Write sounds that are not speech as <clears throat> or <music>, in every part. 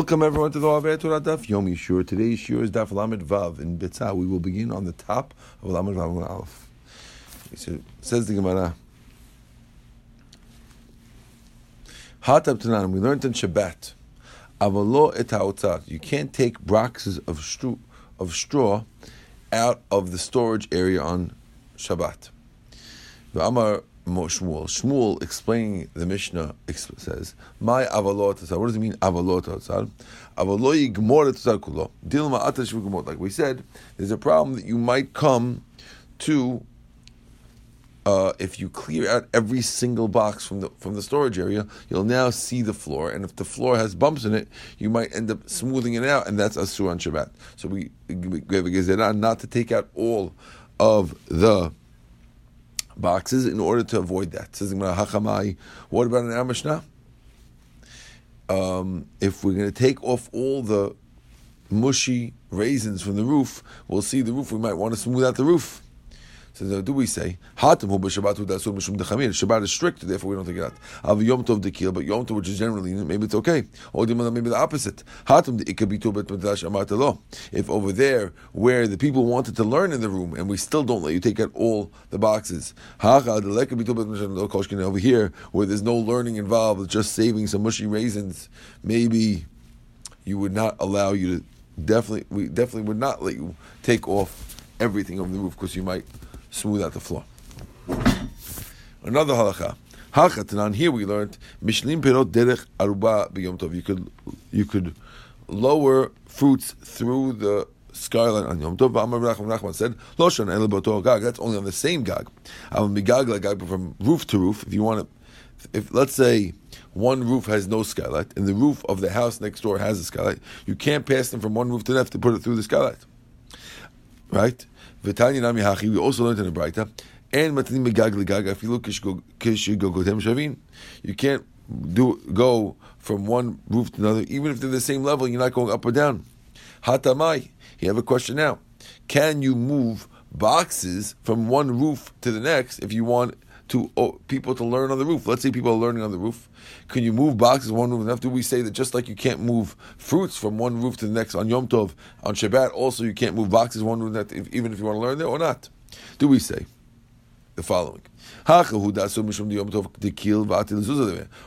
Welcome everyone to the Aver Torah Daf Yom Yishur. Today's Yishur is Daf Lamed Vav in Bitzah. We will begin on the top of Lamed Vav Aleph. So, says the Gemara. Hatab Tanan. We learned in Shabbat. Avalo et You can't take boxes of straw, of straw out of the storage area on Shabbat. The Amar Shmuel. Shmuel explaining the Mishnah says, "My avalot What does it mean avalot tzad? Avaloi gmor tzad kulo. Dilma atash v'gmor. Like we said, there's a problem that you might come to uh, if you clear out every single box from the from the storage area, you'll now see the floor, and if the floor has bumps in it, you might end up smoothing it out, and that's asur on Shabbat. So we, we have a gezerah not to take out all of the boxes in order to avoid that. Says What about an Amishna? Um, if we're going to take off all the mushy raisins from the roof, we'll see the roof. We might want to smooth out the roof. So do we say Shabbat is strict, therefore we don't take it out. Av Yom Tov dekil, but Yom Tov, which is generally maybe it's okay. Or maybe the opposite. If over there where the people wanted to learn in the room and we still don't let you take out all the boxes, over here where there's no learning involved, just saving some mushy raisins, maybe you would not allow you to definitely we definitely would not let you take off everything over the roof because you might smooth out the floor. Another halacha. Halachatanan. Here we learned mishlim perot derech aruba b'yom tov. You could you could lower fruits through the skyline on Yom Tov. Amar Nachman said, Loshan el gag. That's only on the same gag. I'm migag gag from roof to roof. If you want to, if let's say one roof has no skylight and the roof of the house next door has a skylight, you can't pass them from one roof to the next to put it through the skylight. Right? V'tanya nami hachi. We also learned in the Brayta. And matanim megag legag afilu kishigogotem shavin. You can't do go from one roof to another, even if they're the same level. You're not going up or down. Hatamai. You have a question now. Can you move boxes from one roof to the next if you want to oh, people to learn on the roof. Let's say people are learning on the roof. Can you move boxes one roof? Enough? Do we say that just like you can't move fruits from one roof to the next on Yom Tov, on Shabbat, also you can't move boxes one roof, if, even if you want to learn there or not? Do we say the following?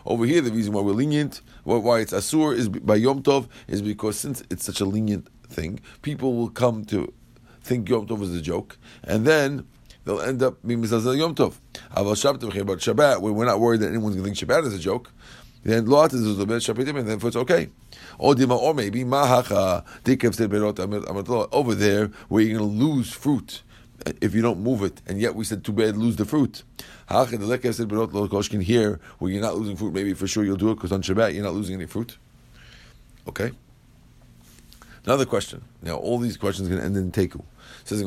Over here, the reason why we're lenient, why it's asur is by Yom Tov, is because since it's such a lenient thing, people will come to think Yom Tov is a joke, and then they'll end up being Mizazel Yom Tov. Shabbat, but Shabbat, we're not worried that anyone's going to think Shabbat is a joke, then lo is a bit Shabbatim, and then it's okay. Or or maybe Mahacha Dikev said Berot over there where you're going to lose fruit if you don't move it, and yet we said too bad lose the fruit. Here, where you're not losing fruit, maybe for sure you'll do it because on Shabbat you're not losing any fruit. Okay. Another question. Now all these questions are going to end in teku says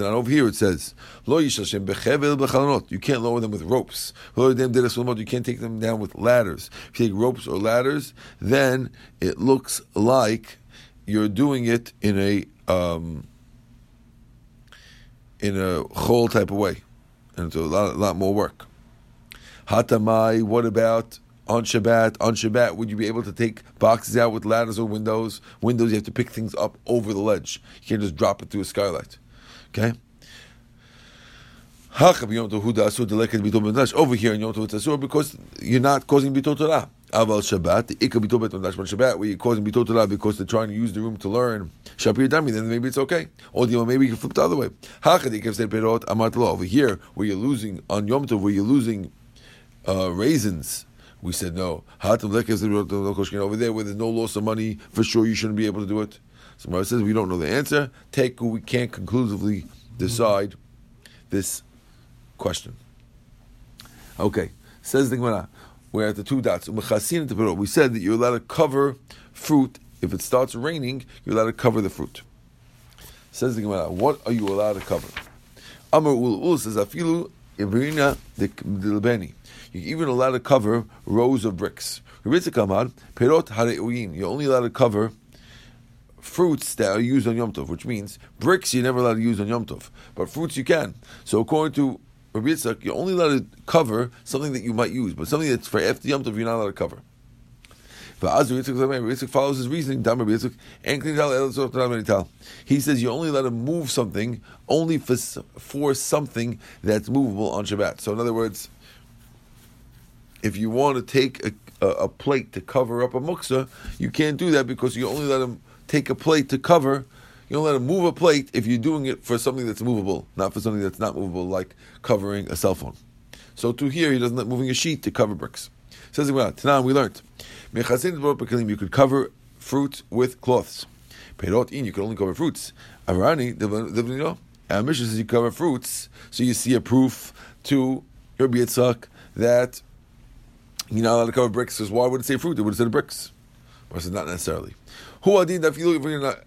over here it says, Lo You can't lower them with ropes. You can't take them down with ladders. If you take ropes or ladders, then it looks like you're doing it in a um, in a whole type of way, and it's a lot, lot more work. Hatamai, what about on Shabbat, on Shabbat, would you be able to take boxes out with ladders or windows? Windows, you have to pick things up over the ledge. You can't just drop it through a skylight. Okay? Over here in Yom Tov it's asur because you're not causing bitot Torah. Aval Shabbat, ikka bitot bet Shabbat, where you're causing bitot Torah because they're trying to use the room to learn Shapir Dami, then maybe it's okay. Or maybe you can flip the other way. Over here, where you're losing on Yom Tov, where you're losing uh, raisins, we said no. To make it over there, where there's no loss of money, for sure you shouldn't be able to do it. So Gemara says we don't know the answer. Take we can't conclusively decide this question. Okay, says the Gemara. We're at the two dots. We said that you're allowed to cover fruit if it starts raining. You're allowed to cover the fruit. Says the Gemara. What are you allowed to cover? Amar Ul Ul says Afilu Dilbeni. You're even allowed to cover rows of bricks. You're only allowed to cover fruits that are used on Yom Tov, which means bricks you're never allowed to use on Yom Tov, but fruits you can. So according to Rabbi Yitzchak, you're only allowed to cover something that you might use, but something that's for after Yom Tov you're not allowed to cover. Yitzchak follows his reasoning. He says you only let him move something only for, for something that's movable on Shabbat. So in other words, if you want to take a, a, a plate to cover up a muksa, you can't do that because you only let him take a plate to cover. You don't let him move a plate if you're doing it for something that's movable, not for something that's not movable, like covering a cell phone. So to here, he doesn't let moving a sheet to cover bricks. Says well, Tanan, we learned. You could cover fruit with cloths. Perot in, you can only cover fruits. Avarani, the Our mission says you cover fruits, so you see a proof to Rabbi Yitzchak that you're not allowed to cover bricks. Because why would it say fruit? It would have said bricks. But it's not necessarily. Who adin if you look not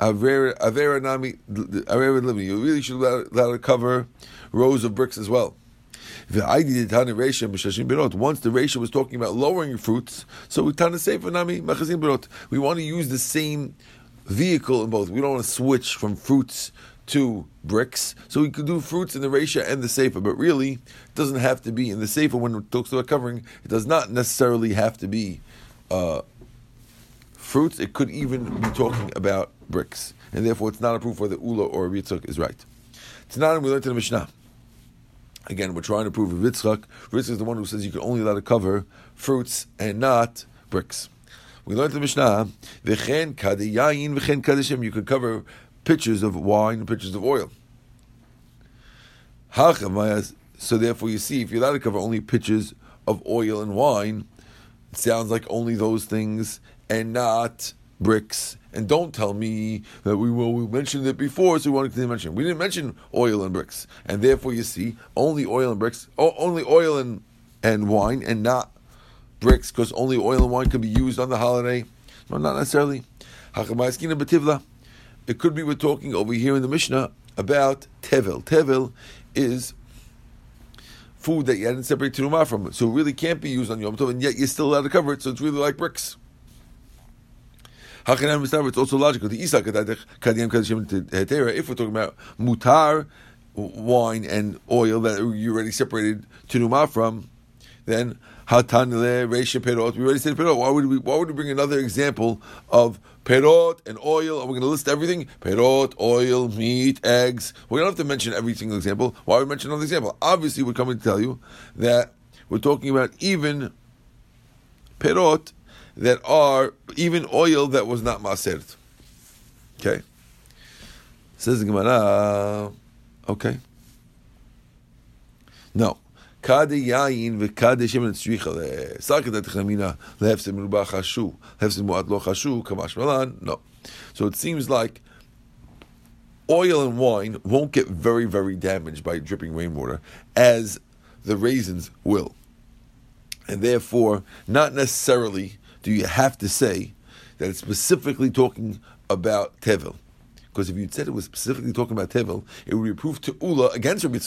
avera nami avera you really should allow, allow to cover rows of bricks as well. Once the ratio was talking about lowering fruits, so we tana say for nami We want to use the same vehicle in both. We don't want to switch from fruits to bricks. So we could do fruits in the ratio and the sefer, but really it doesn't have to be in the sefer when it talks about covering. It does not necessarily have to be uh, fruits. It could even be talking about bricks, and therefore it's not a proof whether Ula or Yitzchak is right. Tonight we learned in the Mishnah. Again, we're trying to prove Yitzchak. Yitzchak is the one who says you can only let it cover fruits and not bricks. We learned the Mishnah, v'chen kadiyayin v'chen kadishim. You could cover pitchers of wine and pitchers of oil. So therefore, you see, if you're allowed to cover only pitchers of oil and wine, it sounds like only those things and not bricks. And don't tell me that we well, we mentioned it before, so we wanted to mention. It. We didn't mention oil and bricks, and therefore you see only oil and bricks, only oil and and wine, and not bricks, because only oil and wine can be used on the holiday. No, not necessarily. It could be we're talking over here in the Mishnah about tevel. Tevel is food that you hadn't separated terumah from, so it really can't be used on Yom Tov, and yet you're still allowed to cover it. So it's really like bricks. It's also logical. The Isak Kadim If we're talking about mutar, wine and oil that you already separated terumah from, then hatanile reisha perot. We already said perot. Why would we? Why would we bring another example of perot and oil? Are we going to list everything? Perot, oil, meat, eggs. We don't have to mention every single example. Why would we mention another example? Obviously, we're coming to tell you that we're talking about even perot that are even oil that was not masert. Okay. Says the Gemara. Okay. No. Shemen tzricha lehefse merubah chashu lehefse lo chashu kamash malan. No. So it seems like oil and wine won't get very, very damaged by dripping rainwater as the raisins will. And therefore, not necessarily do you have to say that it's specifically talking about Tevil? Because if you said it was specifically talking about Tevel, it would be proof to Ula against Rabbi.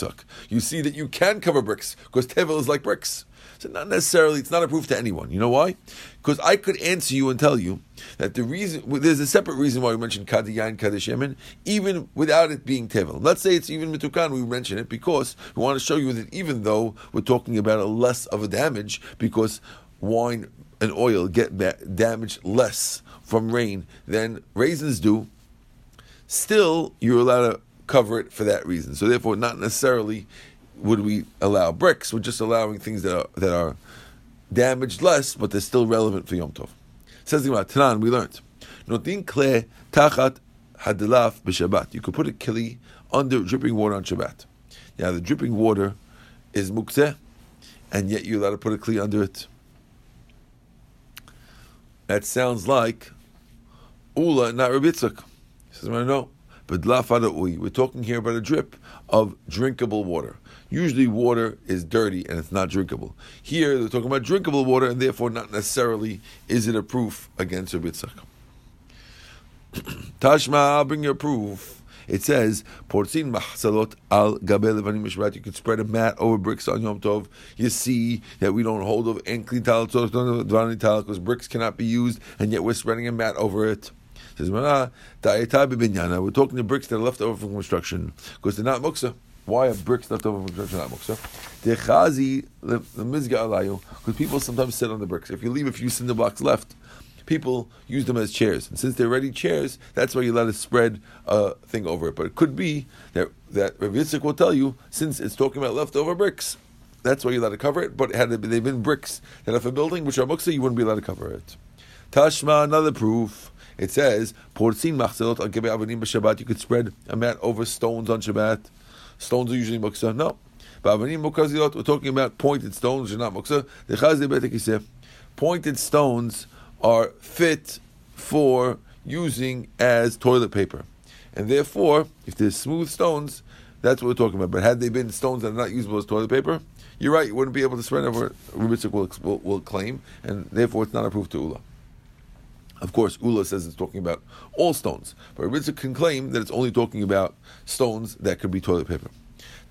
You see that you can cover bricks, because Tevel is like bricks. So not necessarily, it's not a proof to anyone. You know why? Because I could answer you and tell you that the reason, there's a separate reason why we mentioned Kadiyah and Kaddish Yemen, even without it being Tevel. Let's say it's even Mitukan, we mention it because we want to show you that even though we're talking about a less of a damage, because wine and oil get damaged less from rain than raisins do, still you're allowed to cover it for that reason. So therefore, not necessarily would we allow bricks. We're just allowing things that are that are damaged less, but they're still relevant for Yom Tov. Says the Tanan, we learned. Notin kle tachat hadilaf b'Shabbat. You could put a kli under dripping water on Shabbat. Now the dripping water is mukzeh, and yet you're allowed to put a kli under it. That sounds like Ula, not Rabbi Yitzchak. He says, well, no. But we're talking here about a drip of drinkable water. Usually water is dirty and it's not drinkable. Here they're talking about drinkable water and therefore not necessarily is it a proof against Rabbi Yitzchak. <clears throat> Tashma, I'll bring your proof. It says, Portzin mahsalot al gabe levanim mishrat. You could spread a mat over bricks on Yom Tov. You see that we don't hold of enkli because bricks cannot be used, and yet we're spreading a mat over it. Says We're talking to bricks that are left over from construction because they're not muksa. Why are bricks left over from construction not muksa? The the mizga alayu because people sometimes sit on the bricks. If you leave a few cinder blocks left, people use them as chairs, and since they're ready chairs, that's why you let it spread a thing over it. But it could be that that Rav Yitzchak will tell you since it's talking about leftover bricks, that's why you let it cover it. But had they been bricks that are a building which are muksa, you wouldn't be allowed to cover it. Tashma, another proof. It says, Portzin machzelot al avanim b'Shabbat. You could spread a mat over stones on Shabbat. Stones are usually muksa. No. But avanim mukazilot, we're talking about pointed stones, are not muksa. Pointed stones are fit for using as toilet paper. And therefore, if they're smooth stones, that's what we're talking about. But had they been stones that are not usable as toilet paper, you're right, you wouldn't be able to spread over Rubitzik will, will, will claim, and therefore it's not approved to Ula. Of course, Ula says it's talking about all stones, but Ritzik can claim that it's only talking about stones that could be toilet paper.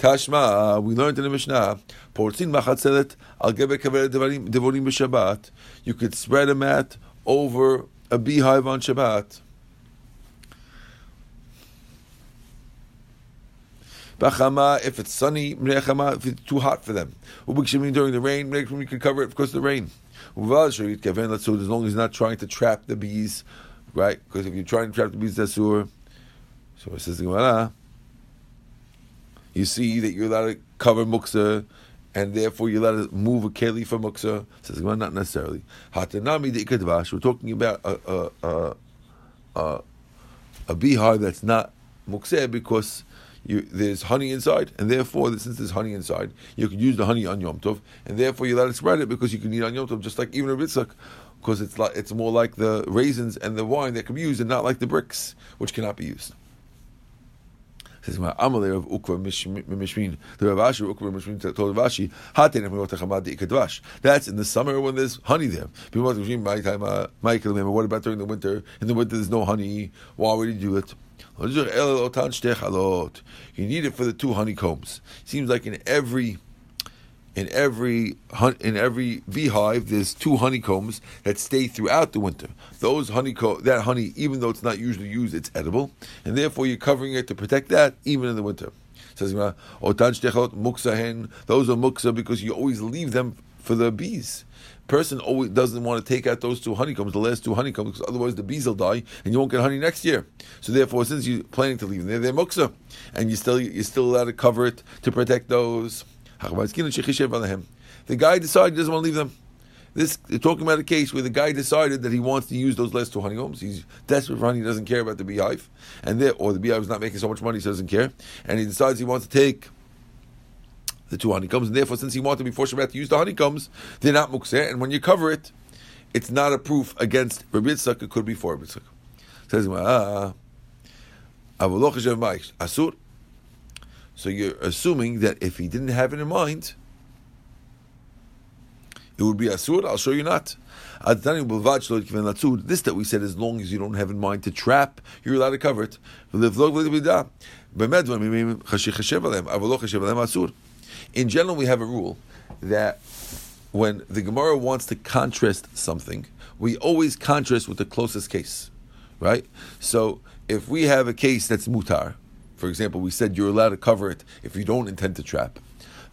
Tashma, uh, we learned in the Mishnah, Portzin machatzelet al gebe devorim b'Shabbat. You could spread a mat over a beehive on Shabbat. Bachama, if it's sunny, if it's too hot for them. During the rain, you can cover it because of the rain. As long as he's not trying to trap the bees, right? Because if you're trying to trap the bees, that's sur. So it says the Gemara. You see that you're allowed to cover muksa, and therefore you're allowed to move a keli for muksa. Says Gemara, not necessarily. Hatanami de ikadvash. We're talking about a a a, a, a beehive that's not muksa because you, there's honey inside, and therefore, since there's honey inside, you can use the honey on Yom Tov, and therefore you let it spread it because you can eat on Yom Tov, just like even a Ritzak, because it's like it's more like the raisins and the wine that can be used, and not like the bricks, which cannot be used. Says of Ukva Mishmin. The Rav Ashi Ukva Mishmin told Rav Ashi, Haten Kadvash. That's in the summer when there's honey there. Uh, what about during the winter? In the winter there's no honey. Why would you do it? You need it for the two honeycombs. Seems like in every in every in every beehive there's two honeycombs that stay throughout the winter. Those honeycomb that honey, even though it's not usually used, it's edible, and therefore you're covering it to protect that even in the winter. Says those are muksa because you always leave them for the bees person always doesn't want to take out those two honeycombs, the last two honeycombs, because otherwise the bees will die and you won't get honey next year. So therefore, since you're planning to leave them, they're, they're muksa, and you still you're still allowed to cover it to protect those. The guy decided he doesn't want to leave them. This talking about a case where the guy decided that he wants to use those last two honeycombs. He's desperate for honey. He doesn't care about the beehive, and there, or the beehive is not making so much money, so he doesn't care. And he decides he wants to take the two honeycombs, and therefore, since he wanted to before Shabbat to use the honeycombs, they're not mukseh, and when you cover it, it's not a proof against Rabbi Yitzchak, it could be for Rabbi Yitzchak. Says, ah, asur. So you're assuming that if he didn't have it in mind, it would be asur. I'll show you not. This that we said, as long as you don't have in mind to trap, you're allowed to cover it. In general, we have a rule that when the Gemara wants to contrast something, we always contrast with the closest case, right? So if we have a case that's mutar, for example, we said you're allowed to cover it if you don't intend to trap.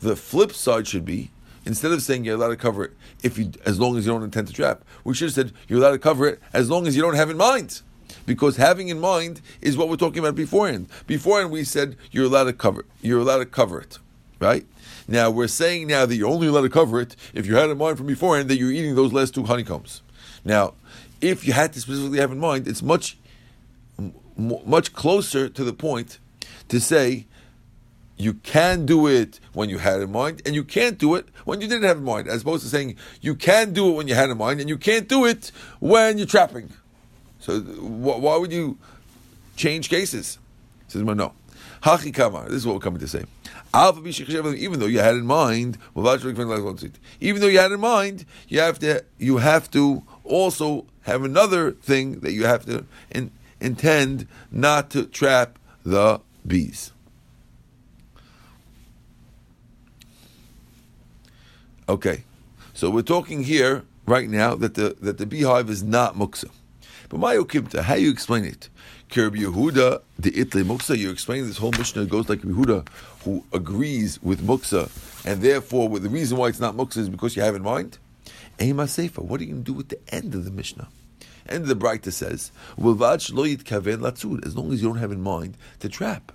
The flip side should be instead of saying you're allowed to cover it if you as long as you don't intend to trap, we should have said you're allowed to cover it as long as you don't have in mind. Because having in mind is what we're talking about beforehand. Beforehand we said you're allowed to cover it. You're allowed to cover it. Right? Now we're saying now that you're only allowed to cover it if you had in mind from beforehand that you're eating those last two honeycombs. Now, if you had to specifically have in mind, it's much much closer to the point to say you can do it when you had in mind, and you can't do it when you didn't have in mind, as opposed to saying you can do it when you had in mind, and you can't do it when you're trapping. So why would you change cases? Says no. Hachi. This is what we're coming to say. Even though you had in mind, even though you had in mind, you have to you have to also have another thing that you have to in, intend not to trap the bees. Okay, so we're talking here right now that the that the beehive is not muksa. But Mayo Kimta, how you explain it? Kirb Yehuda, the Itle Muksa, you're explaining this whole Mishnah goes like Yehuda, who agrees with Muksa, and therefore the reason why it's not Muksa is because you have in mind? Ema Sefer, what are you going to do with the end of the Mishnah? Of the Braita says, as long as you don't have in mind to trap.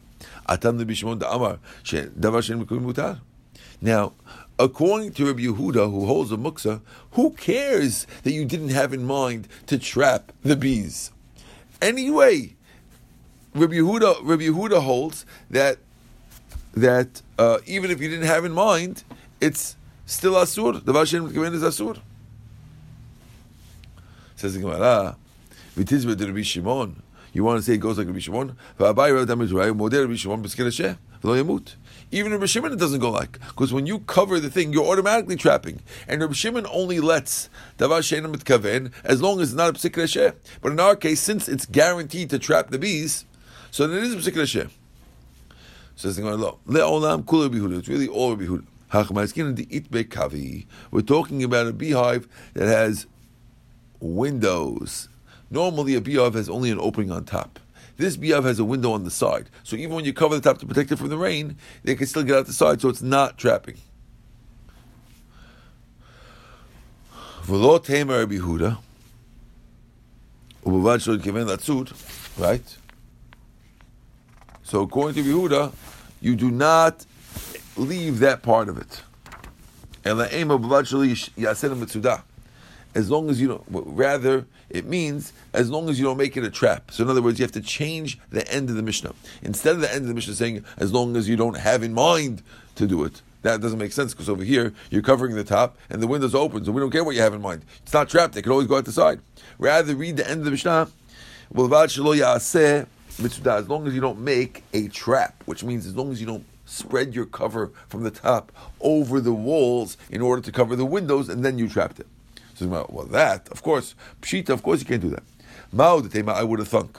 Now, according to Rabbi Yehuda, who holds a muksa, who cares that you didn't have in mind to trap the bees? Anyway, Rabbi Yehuda, Rabbi Yehuda holds that that uh, even if you didn't have in mind, it's still asur. The Vashem is asur. Says the Gemara, "V'tizbe de Rabbi Shimon." You want to say it goes like Rabbi Shimon? Rabbi Rabbi. Even Rabbi Shimon it doesn't go like because when you cover the thing, you're automatically trapping, and Rabbi Shimon only lets mitkaven as long as it's not a psik Hashem. But in our case, since it's guaranteed to trap the bees, so then it is a psik Hashem. Says the le'olam. It's really all bihuda. We're talking about a beehive that has windows. Normally, a beehive has only an opening on top. This beehive has a window on the side. So even when you cover the top to protect it from the rain, they can still get out the side, so it's not trapping. Right? So according to Yehuda, you do not leave that part of it as long as you don't, rather, it means as long as you don't make it a trap. So, in other words, you have to change the end of the Mishnah. Instead of the end of the Mishnah saying, as long as you don't have in mind to do it, that doesn't make sense because over here you're covering the top and the window's open, so we don't care what you have in mind. It's not trapped, it can always go out the side. Rather, read the end of the Mishnah, as long as you don't make a trap, which means as long as you don't spread your cover from the top over the walls in order to cover the windows, and then you trapped it. So, well, that, of course, Pshita, of course you can't do that. Mao the tema, I would have thunk.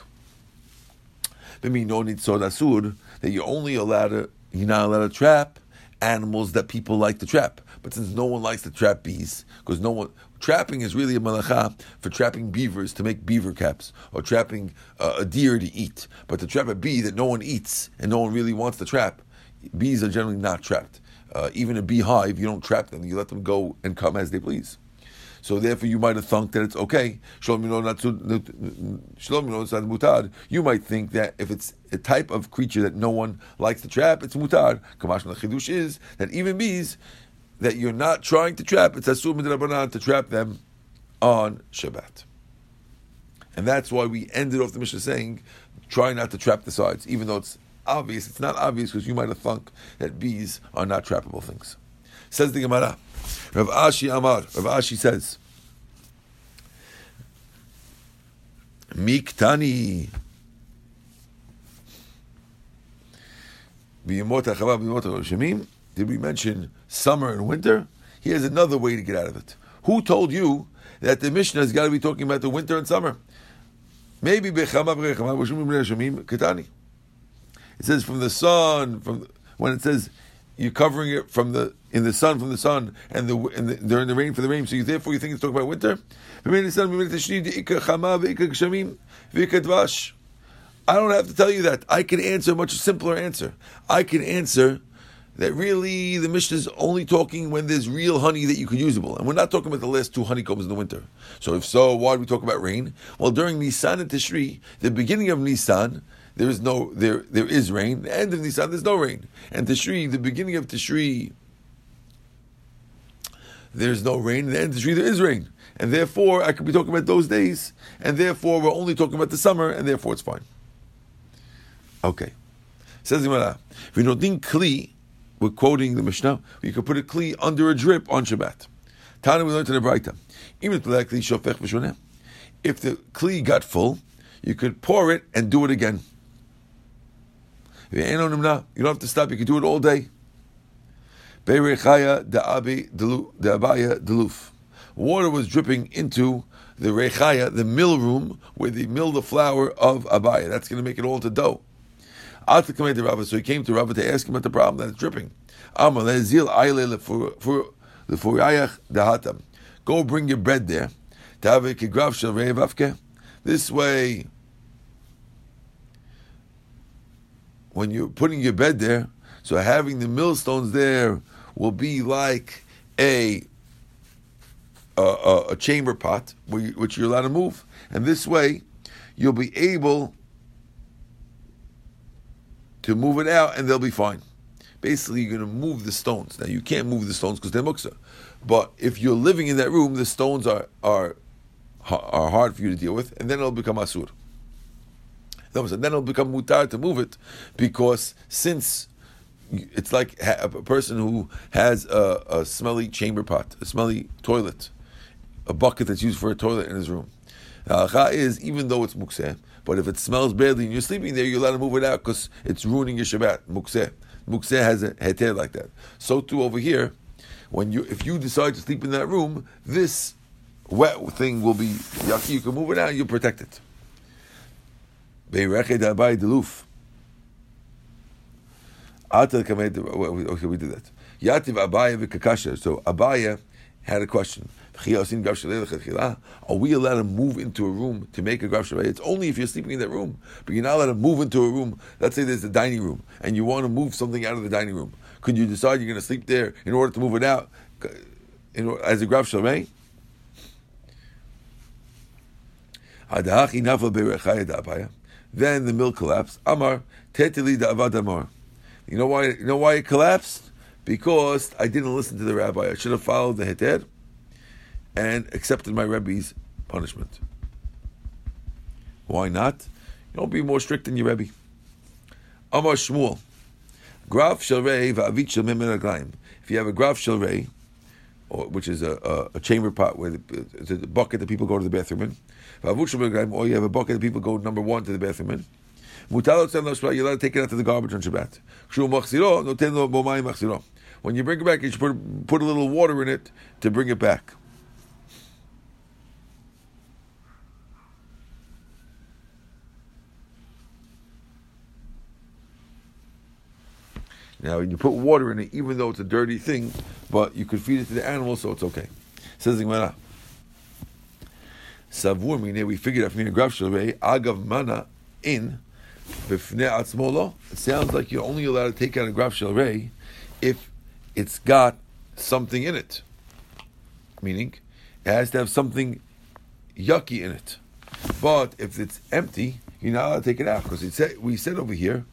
Maybe no need asur that you're only allowed to, you're not allowed to trap animals that people like to trap. But since no one likes to trap bees, because no one, trapping is really a malacha for trapping beavers to make beaver caps, or trapping uh, a deer to eat. But to trap a bee that no one eats and no one really wants to trap, bees are generally not trapped. Uh, even a beehive, you don't trap them; you let them go and come as they please. So therefore, you might have thunk that it's okay. You might think that if it's a type of creature that no one likes to trap, it's mutar. Kamash chidush is that even bees that you're not trying to trap, it's asur midrabanan to trap them on Shabbat. And that's why we ended off the Mishnah saying, try not to trap the sides, even though it's obvious. It's not obvious because you might have thunk that bees are not trappable things. Says the Gemara. Rav Ashi Amar. Rav Ashi says, Miktani. Did we mention summer and winter? Here's another way to get out of it. Who told you that the Mishnah has got to be talking about the winter and summer? Maybe It says from the sun, from when it says you're covering it from the in the sun from the sun and the, and the during the rain for the rain. So you, therefore you think it's talking about winter. I don't have to tell you that. I can answer a much simpler answer. I can answer that really the Mishnah is only talking when there's real honey that you can usable. And we're not talking about the last two honeycombs in the winter. So if so, why do we talk about rain? Well, during Nisan and Tishri, the beginning of Nisan, there is no there there is rain. The end of Nisan, there's no rain. And Tishri, the beginning of Tishri, there's no rain. The end of Tishri, there is rain. And therefore, I could be talking about those days. And therefore, we're only talking about the summer, and therefore it's fine. Okay. Says the Gemara, not kli, we're quoting the Mishnah, you could put a kli under a drip on Shabbat. Tana, we learned in the Braita. Even if the kli got full, you could pour it and do it again. You don't have to stop. You can do it all day. Water was dripping into the rechaya, the mill room, where they mill the flour of Abaye. That's going to make it all to dough. So he came to Rava to ask him about the problem that it's dripping. Go bring your bread there. This way, when you're putting your bed there, so having the millstones there will be like a a, a chamber pot which you're allowed to move, and this way you'll be able to move it out, and they'll be fine. Basically, you're going to move the stones. Now you can't move the stones because they're muksa, but if you're living in that room, the stones are are are hard for you to deal with, and then it'll become asur. And then it'll become mutar to move it, because since it's like a person who has a, a, smelly chamber pot, a smelly toilet, a bucket that's used for a toilet in his room. The is even though it's mukseh, but if it smells badly and you're sleeping there, you're allowed to move it out because it's ruining your Shabbat. Mukseh, mukseh has a heter like that. So too over here, when you if you decide to sleep in that room, this wet thing will be yucky. You can move it out, you protect it. Deluf. After the command, okay, we did that. Yativ Abaye v'kakasha. So Abaye had a question. Are we allowed to move into a room to make a grav It's only if you're sleeping in that room, but you're not allowed to move into a room. Let's say there's a dining room, and you want to move something out of the dining room. Could you decide you're going to sleep there in order to move it out in, as a grav shavei? Then the mill collapsed. Amar tetili da'avad amar. You know why? You know why it collapsed? Because I didn't listen to the rabbi. I should have followed the heter and accepted my Rebbe's punishment. Why not? You don't be more strict than your Rebbe. Amar Shmuel. Graf Shalrei va'avit shel If you have a graf Shalrei, which is a, a, a, chamber pot where the, a bucket that people go to the bathroom in, or oh, you have a bucket that people go number one to the bathroom in, you're allowed to take it out to the garbage on Shabbat. When you bring it back, you should put, put a little water in it to bring it back. Now, you put water in it, even though it's a dirty thing, but you could feed it to the animal, so it's okay. Says the. Savur mine, we figured out from here, agav mana in it sounds like you're only allowed to take out a graf shel if it's got something in it. Meaning, it has to have something yucky in it. But if it's empty, you're not allowed to take it out because we said over here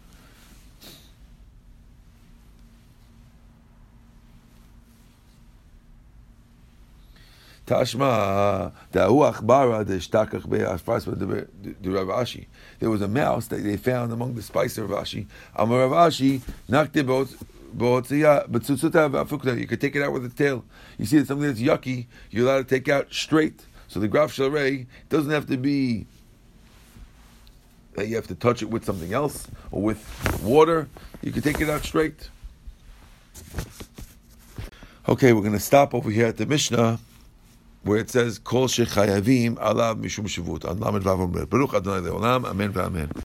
Tashma da'u achbara de'shtakach be'aspas de Rav Ashi. There was a mouse that they found among the spice of Rav Ashi. Amar Rav Ashi nakte You could take it out with the tail. You see, it's something that's yucky. You're allowed to take out straight. So the graf shalrei doesn't have to be that you have to touch it with something else or with water. You can take it out straight. Okay, we're going to stop over here at the Mishnah where it says, כל שחייבים עליו משום שבות. על ל"ו אומר, ברוך אדוני לעולם, אמן ואמן.